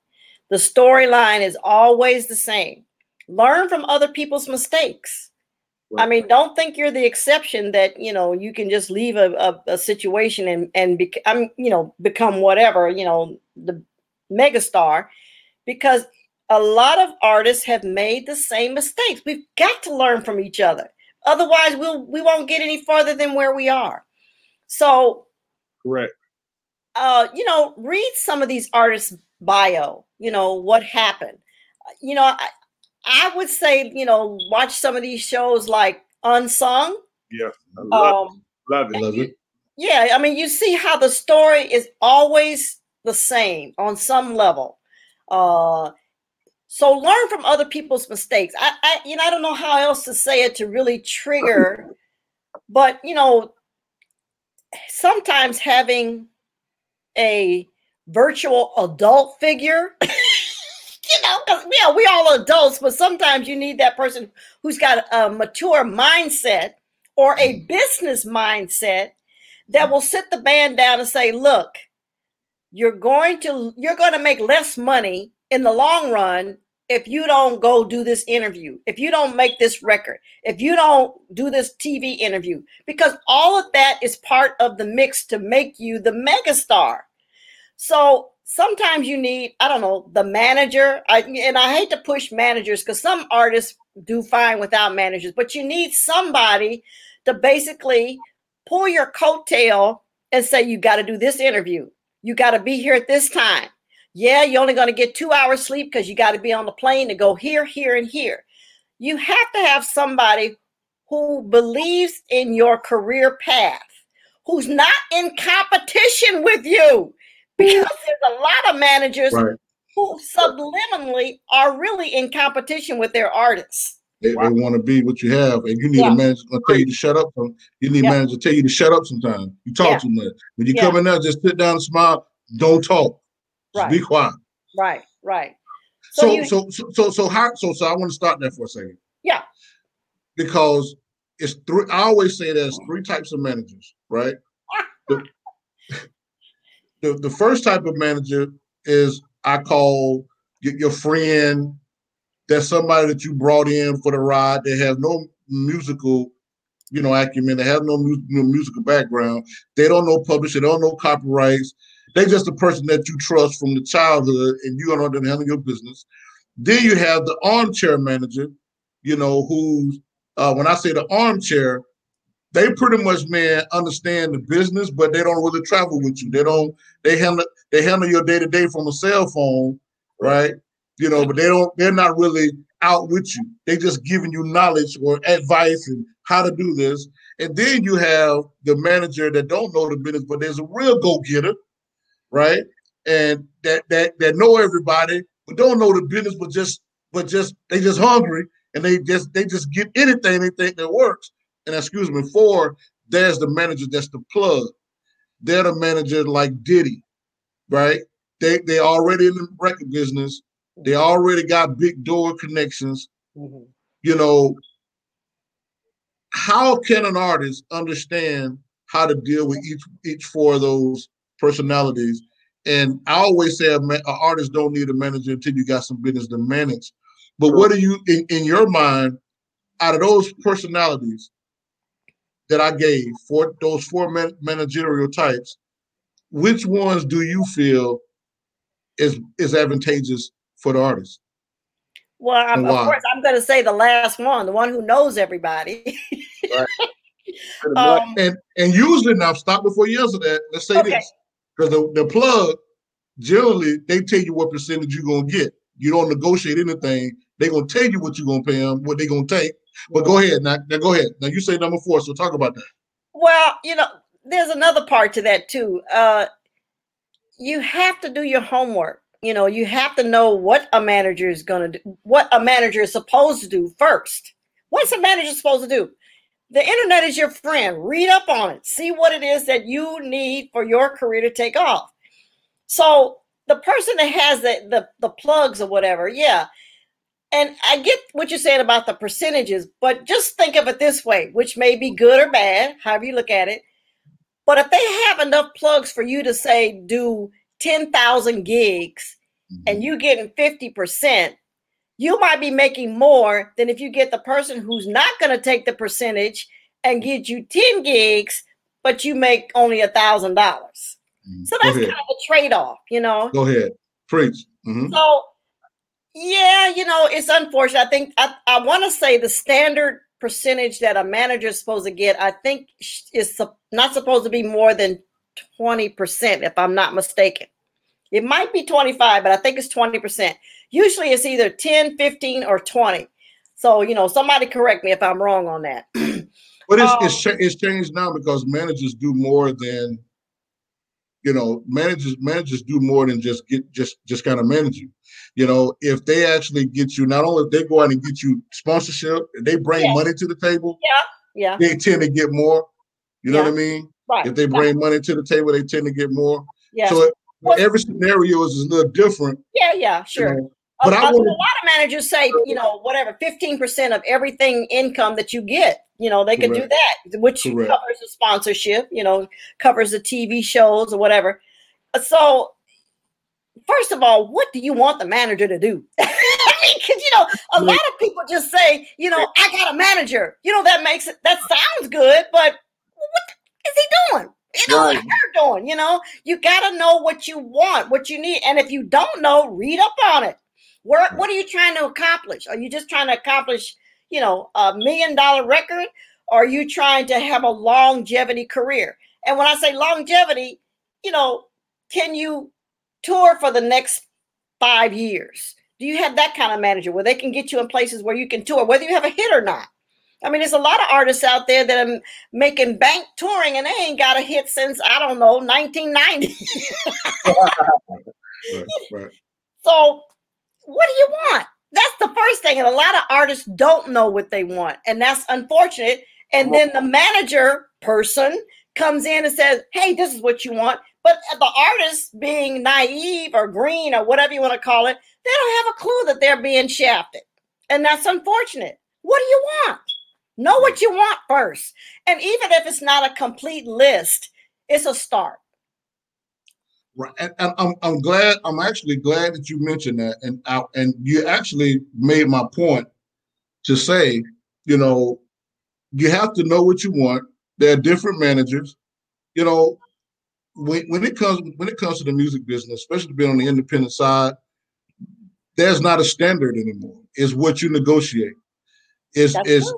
The storyline is always the same learn from other people's mistakes. Right. I mean, don't think you're the exception that you know you can just leave a, a, a situation and and become you know become whatever you know the megastar, because a lot of artists have made the same mistakes. We've got to learn from each other. Otherwise, we'll we won't get any farther than where we are. So, correct. Uh, you know, read some of these artists' bio. You know what happened. You know, I, I would say, you know, watch some of these shows like Unsung. Yeah, I love, um, it. love it. Love it. Yeah, I mean, you see how the story is always the same on some level. Uh, so learn from other people's mistakes. I, I, you know, I don't know how else to say it to really trigger, but you know, sometimes having a virtual adult figure you know, because yeah, we all adults, but sometimes you need that person who's got a mature mindset or a mm-hmm. business mindset that will sit the band down and say, look, you're going to you're going to make less money in the long run if you don't go do this interview, if you don't make this record, if you don't do this TV interview, because all of that is part of the mix to make you the megastar. So sometimes you need i don't know the manager. I, and i hate to push managers because some artists do fine without managers but you need somebody to basically pull your coattail and say you got to do this interview. You got to be here at this time. Yeah you're only going to get two hours sleep because you got to be on the plane to go here here and here. You have to have somebody who believes in your career path who's not in competition with you because there's a lot of managers right. who subliminally are really in competition with their artists. They, wow. they want to be what you have, and you need yeah. a manager to tell you to shut up. You need yeah. a manager to tell you to shut up. Sometimes you talk yeah. too much. When you yeah. come in there, just sit down and smile. Don't talk. Just right. be quiet. Right. Right. So so, you, so so so so how so so I want to start there for a second. Yeah. Because it's three. I always say there's three types of managers, right? the, the, the first type of manager is I call your friend. That's somebody that you brought in for the ride. that has no musical you know, acumen. They have no, mu- no musical background. They don't know publishing. They don't know copyrights. They're just a person that you trust from the childhood, and you don't know to handle your business. Then you have the armchair manager, you know, who's uh, when I say the armchair, they pretty much man understand the business, but they don't really travel with you. They don't. They handle they handle your day to day from a cell phone, right? You know, but they don't. They're not really out with you. They just giving you knowledge or advice and how to do this. And then you have the manager that don't know the business, but there's a real go getter, right? And that that that know everybody, but don't know the business, but just but just they just hungry and they just they just get anything they think that works. And excuse me, four, there's the manager that's the plug. They're the manager like Diddy, right? They they already in the record business. They already got big door connections. Mhm. You know, how can an artist understand how to deal with each each four of those personalities? And I always say an artist don't need a manager until you got some business to manage. But what do you in, in your mind out of those personalities that I gave for those four managerial types? Which ones do you feel is is advantageous for the artist? Well, I'm, of course, I'm going to say the last one, the one who knows everybody. Much. um, And and usually now stop before you answer that. Let's say Okay. this. Because the, the plug, generally, they tell you what percentage you're gonna get. You don't negotiate anything. They're gonna tell you what you're gonna pay them, what they're gonna take. But go ahead. Now, now go ahead. Now you say number four, so talk about that. Well, you know, there's another part to that too. Uh, you have to do your homework. You know, you have to know what a manager is going to do, what a manager is supposed to do first. What's a manager supposed to do? The internet is your friend. Read up on it. See what it is that you need for your career to take off. So the person that has the the, the plugs or whatever, yeah. And I get what you're saying about the percentages, but just think of it this way, which may be good or bad, however you look at it. But if they have enough plugs for you to say do 10,000 gigs and you getting 50%, you might be making more than if you get the person who's not going to take the percentage and get you 10 gigs, but you make only a thousand dollars. So that's kind of a trade-off, you know. Go ahead. Preach. Mhm. So, yeah, you know, it's unfortunate. I think I, I want to say the standard percentage that a manager is supposed to get, I think, is not supposed to be more than 20%, if I'm not mistaken. It might be 25, but I think it's 20%. Usually it's either 10, 15, or 20. So, you know, somebody correct me if I'm wrong on that. But it's Um, it's, it's changed now because managers do more than you know managers managers do more than just get just just kind of manage you. You know, if they actually get you, not only if they go out and get you sponsorship, they bring Yeah. money to the table, Yeah, yeah. they tend to get more. You know Yeah. what I mean? right. If they bring money to the table, they tend to get more. Yeah, So Well- every scenario is a little different. yeah, yeah, you sure. know. But I a- a lot of managers say, you know, whatever, 15% of everything income that you get, you know, they can do that, which Correct. covers the sponsorship, you know, covers the TV shows or whatever. So, first of all, what do you want the manager to do? I mean, because, you know, a lot of people just say, you know, I got a manager. You know, that makes it, that sounds good, but what is he doing? You know, what they're doing, you know, you got to know what you want, what you need. And if you don't know, read up on it. Where, what are you trying to accomplish? Are you just trying to accomplish, you know, a million dollar record? Or are you trying to have a longevity career? And when I say longevity, you know, can you tour for the next five years? Do you have that kind of manager where they can get you in places where you can tour, whether you have a hit or not? I mean, there's a lot of artists out there that are making bank touring and they ain't got a hit since, I don't know, 1990. Right, right. So, what do you want? That's the first thing. And a lot of artists don't know what they want. And that's unfortunate. And then the manager person comes in and says, Hey, this is what you want. But the artist being naive or green or whatever you want to call it, they don't have a clue that they're being shafted. And that's unfortunate. What do you want? Know what you want first. And even if it's not a complete list, it's a start. Right, and, and I'm I'm glad. I'm actually glad that you mentioned that, and I, and you actually made my point to say, you know, you have to know what you want. There are different managers. You know, when, when it comes when it comes to the music business, especially being on the independent side, there's not a standard anymore. It's what you negotiate. Is is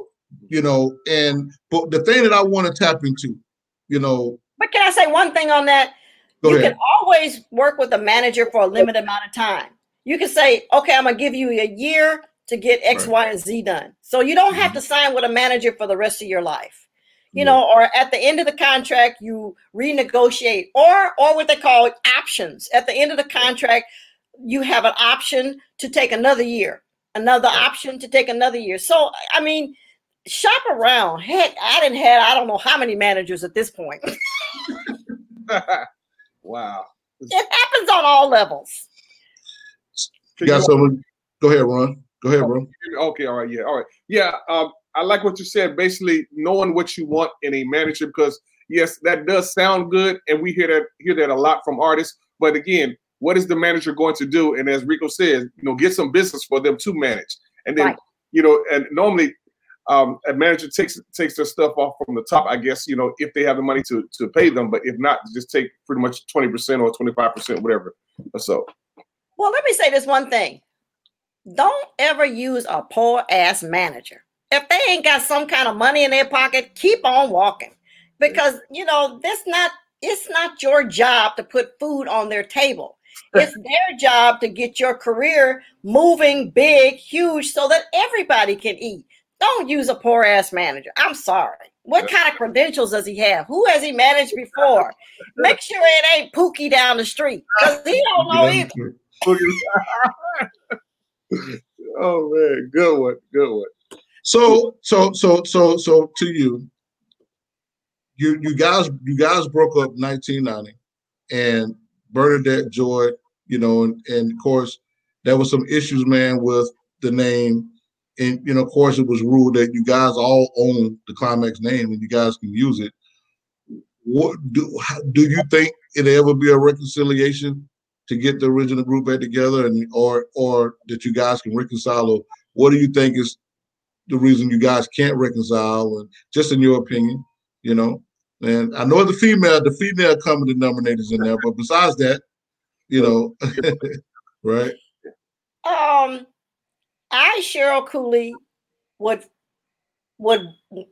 you know, and but the thing that I want to tap into, you know. But can I say one thing on that? you ahead. can always work with a manager for a limited amount of time. You can say, okay, I'm gonna give you a year to get X, right. Y, and Z done. So you don't have mm-hmm. to sign with a manager for the rest of your life. You yeah. know, or at the end of the contract, you renegotiate, or or what they call options. At the end of the contract, you have an option to take another year, another yeah. option to take another year. So I mean, shop around. Heck, I didn't have I don't know how many managers at this point. wow. It happens on all levels. You got someone? Go ahead, Ron. Go ahead, bro. Okay, all right, yeah, all right, yeah. Um, I like what you said. Basically, knowing what you want in a manager, because yes, that does sound good, and we hear that hear that a lot from artists. But again, what is the manager going to do? And as Rico says, you know, get some business for them to manage, and then right. you know, and normally. Um, a manager takes takes their stuff off from the top, I guess, you know, if they have the money to to pay them. But if not, just take pretty much 20% or 25%, whatever. So well, let me say this one thing. Don't ever use a poor ass manager. If they ain't got some kind of money in their pocket, keep on walking. Because you know, this not it's not your job to put food on their table. It's their job to get your career moving big, huge, so that everybody can eat. Don't use a poor ass manager. I'm sorry. What kind of credentials does he have? Who has he managed before? Make sure it ain't Pookie down the street because he don't know either. oh man, good one, good one. So, so, so, so, so to you, you you guys you guys broke up 1990, and Bernadette Joy, you know, and, and of course there was some issues, man, with the name, and you know, of course, it was ruled that you guys all own the Klymaxx name and you guys can use it. What do do you think it'll ever be a reconciliation to get the original group back together, and or or that you guys can reconcile? Or what do you think is the reason you guys can't reconcile? And just in your opinion, you know. And I know the female, the female comedy denominators in there, but besides that, you know, right? Um, I Cheryl Cooley would would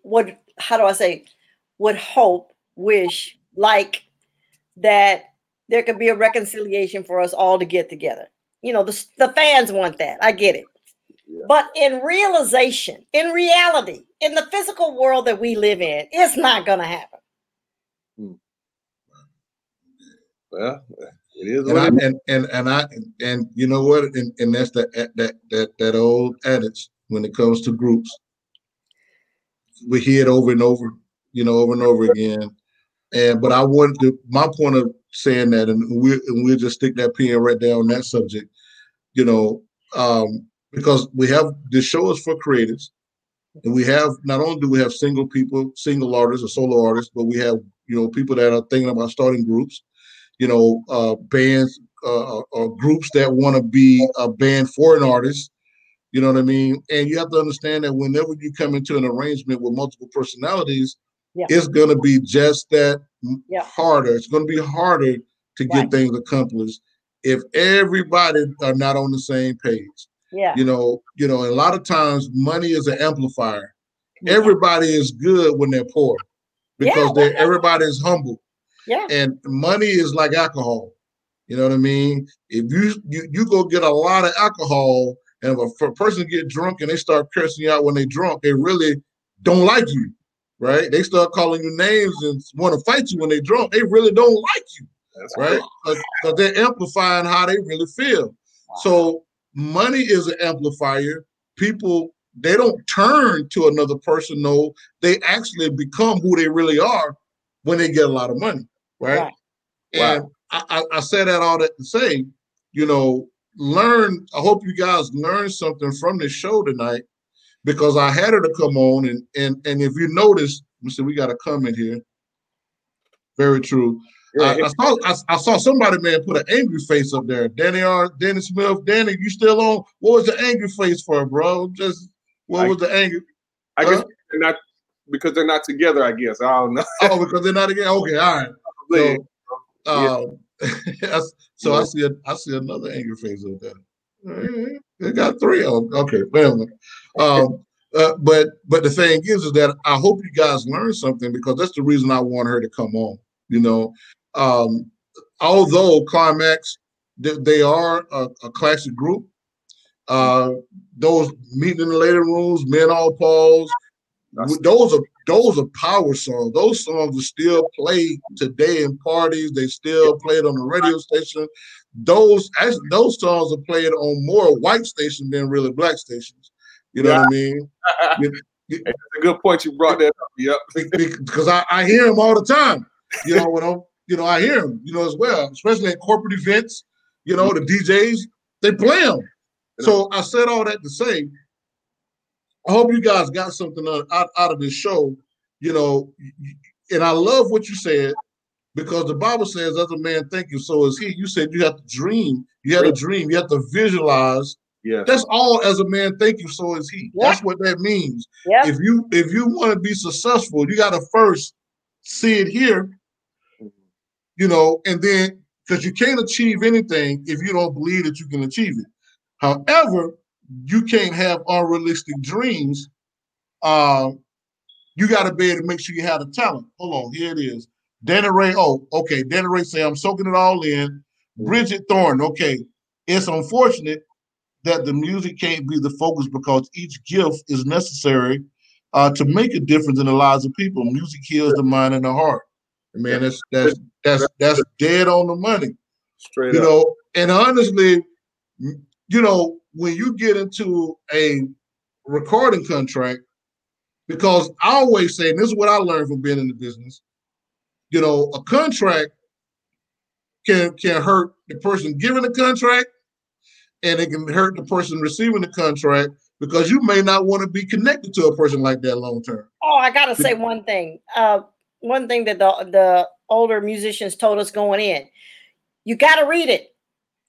would how do I say would hope, wish, like that there could be a reconciliation for us all to get together. You know, the, the fans want that. I get it. Yeah. But in realization, in reality, in the physical world that we live in, it's not going to happen. Hmm. Well, it is. And I, and, and and I and you know what? And, and that's that that that that old adage when it comes to groups. We hear it over and over, you know, over and over again. And but I wanted to my point of saying that, and we and we'll just stick that pin right there on that subject. You know, um, because we have this show is for creatives, and we have not only do we have single people, single artists or solo artists, but we have you know people that are thinking about starting groups, you know, uh, bands uh, or groups that want to be a band for an artist. You know what I mean? And you have to understand that whenever you come into an arrangement with multiple personalities, yeah. it's going to be just that yeah. harder. It's going to be harder to get things accomplished if everybody are not on the same page. Yeah. You know, you know, a lot of times money is an amplifier. Yeah. Everybody is good when they're poor because yeah, they're everybody is humble. Yeah. And money is like alcohol. You know what I mean? If you you, you go get a lot of alcohol and if a, a person get drunk and they start cursing you out when they drunk, they really don't like you right? They start calling you names and want to fight you when they drunk. They really don't like you, That's right? Because they're amplifying how they really feel. Wow. So money is an amplifier. People they don't turn to another person. No, they actually become who they really are when they get a lot of money, right? right. And wow. I, I say that all that to say, you know, learn. I hope you guys learn something from this show tonight because I had her to come on, and and and if you notice, we said we got a comment here. Very true. Yeah, I, I, saw I, I, saw somebody man put an angry face up there. Danny R. Danny Smith. Danny, you still on? What was the angry face for, bro? Just what I, was the angry? I guess not because they're not together. I guess I don't know. oh, because they're not together. Okay, all right. So, um, so I see a, I see another angry face over there. They got three of them. Okay, well, um, uh, but but the thing is, is that I hope you guys learn something because that's the reason I want her to come on. You know, um, although Klymaxx they, are a, a, classic group. Uh, those meeting in the Ladies rooms, men all pause. Those are those are power songs. Those songs are still played today in parties. They still played on the radio station. Those actually, those songs are played on more white stations than really black stations. You know yeah. what I mean? It's a good point you brought that up. Yep. because I, I hear them all the time. You know, when I'm, you know, I hear them, you know, as well, especially at corporate events, you know, the DJs, they play them. So I said all that to say, I hope you guys got something out, out of this show, you know, and I love what you said because the Bible says, as a man thinking, so is he. You said you have to dream, you have to dream, you have to visualize yeah. That's all as a man thank you, so is he. That's what that means. Yeah. If you if you want to be successful, you gotta first see it here. You know, and then because you can't achieve anything if you don't believe that you can achieve it. However, you can't have unrealistic dreams. Uh, you got to be able to make sure you have the talent. Hold on, here it is. Danny Ray. Oh, okay. Danny Ray say I'm soaking it all in. Mm-hmm. Bridget Thorne. Okay, it's unfortunate that the music can't be the focus because each gift is necessary uh, to make a difference in the lives of people. Music heals the mind and the heart. Man, that's that's that's that's dead on the money. Straight you up. know, and honestly, you know, when you get into a recording contract, because I always say, and this is what I learned from being in the business, you know, a contract can can hurt the person giving the contract and it can hurt the person receiving the contract because you may not want to be connected to a person like that long term. Oh, I gotta say one thing. Uh, one thing that the the older musicians told us going in, you got to read it,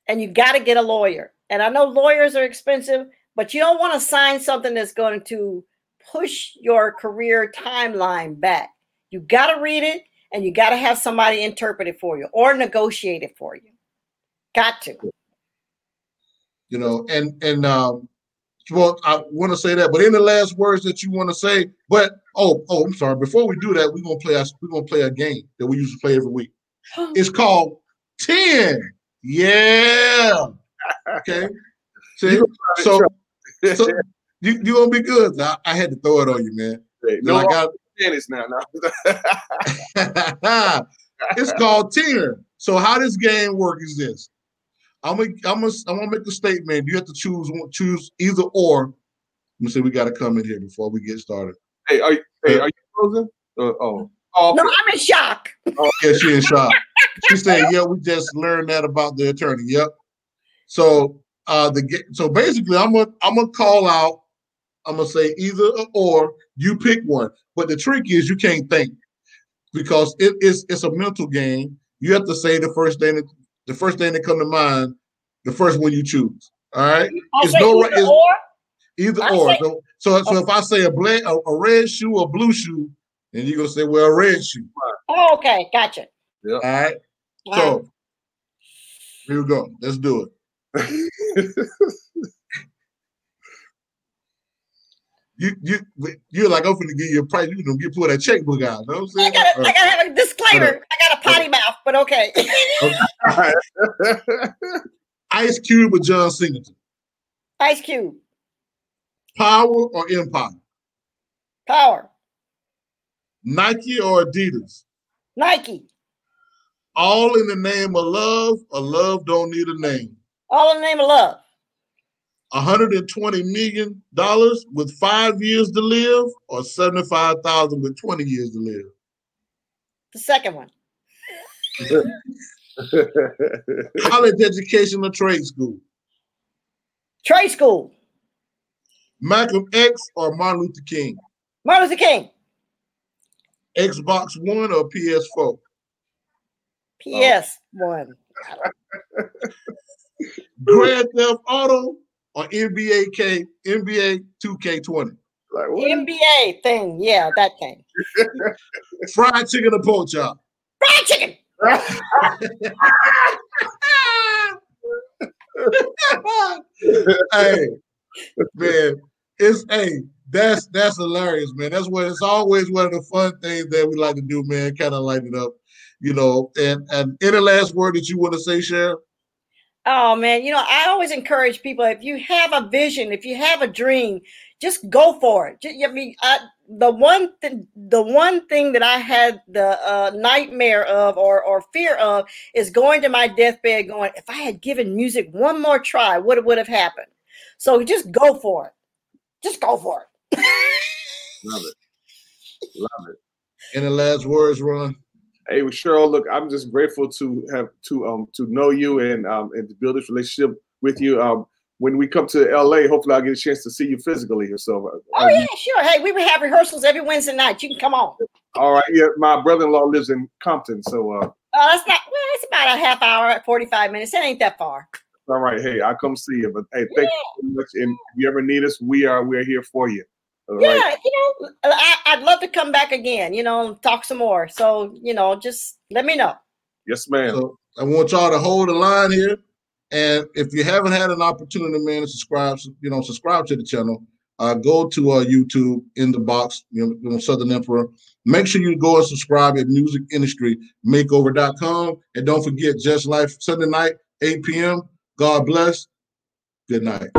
and you got to get a lawyer. And I know lawyers are expensive, but you don't want to sign something that's going to push your career timeline back. You got to read it, and you got to have somebody interpret it for you or negotiate it for you. Got to you know, and and um, well, I want to say that, but in the last words that you want to say, but oh, oh, I'm sorry. Before we do that, we're gonna play a we're gonna play a game that we usually play every week. It's called Ten. Yeah. Okay. See, so so you you gonna be good. I, I, had to throw it on you, man. no, I got tennis now. now. it's called Ten. So how this game work is this: I'm gonna, I'm gonna, I'm gonna make a statement. You have to choose choose either or. Let me say we got to come in here before we get started. Hey, are you, hey, are you frozen? Uh, oh. oh, no, I'm in shock. Oh, yeah, she in shock. she said, "Yeah, we just learned that about the attorney." Yep. So, uh, the so basically, I'm gonna, I'm gonna call out. I'm gonna say either or. You pick one. But the trick is you can't think because it is it's a mental game. You have to say the first thing that the first thing that come to mind, the first one you choose. All right. It's no right. Either or. Either or. Say, so, so, so if I say a black, a, a, red shoe, or blue shoe, and you're gonna say, well, a red shoe. Oh, okay, gotcha. Yeah. All right. Wow. So here we go. Let's do it. you you you're like I'm gonna give you a price. You know, you pull that checkbook out. You know what I'm saying? I gotta, I gotta have a disclaimer. I got a potty mouth, but okay. okay. Ice Cube or John Singleton? Ice Cube. Power or Empire? Power. Nike or Adidas? Nike. All in the name of love, or love don't need a name? All in the name of love. 120 million dollars with five years to live, or 75,000 with 20 years to live? The second one. College education or trade school? Trade school. Malcolm X or Martin Luther King? Martin Luther King. Xbox One or PS4? PS1. Grand Theft Auto or NBA K NBA 2K20? Like, what? NBA thing. Yeah, that thing. Fried chicken or pork chop? Fried chicken. hey, man, it's hey, that's that's hilarious, man. That's what it's always one of the fun things that we like to do, man. Kind of light it up, you know. And and any last word that you want to say, Sharon? Oh man, you know, I always encourage people if you have a vision, if you have a dream, just go for it. Just, I mean, I, the one thing, the one thing that I had the uh, nightmare of or or fear of is going to my deathbed, going, if I had given music one more try, what would have happened? So just go for it. Just go for it. Love it. Love it. Any last words, Ron? Hey, Cheryl, look, I'm just grateful to have to um to know you and um and to build this relationship with you. Um, when we come to LA, hopefully I'll get a chance to see you physically. So, uh, Oh yeah, sure. Hey, we have rehearsals every Wednesday night. You can come on. all right. Yeah, my brother-in-law lives in Compton, so uh, Oh, that's not well, it's about a half hour, 45 minutes. It ain't that far. all right. Hey, I'll come see you. But hey, thank you so much. And if you ever need us, we are we're here for you. All right. Yeah, you know, I, I'd love to come back again, you know, and talk some more. So, you know, just let me know. Yes, ma'am. So I want y'all to hold the line here. And if you haven't had an opportunity, man, to subscribe, you know, subscribe to the channel. Uh, go to uh, YouTube in the box, you know, you know, Southern Emperor. Make sure you go and subscribe at musicindustrymakeover.com. And don't forget, Just Life Sunday night, 8 p.m. God bless. Good night.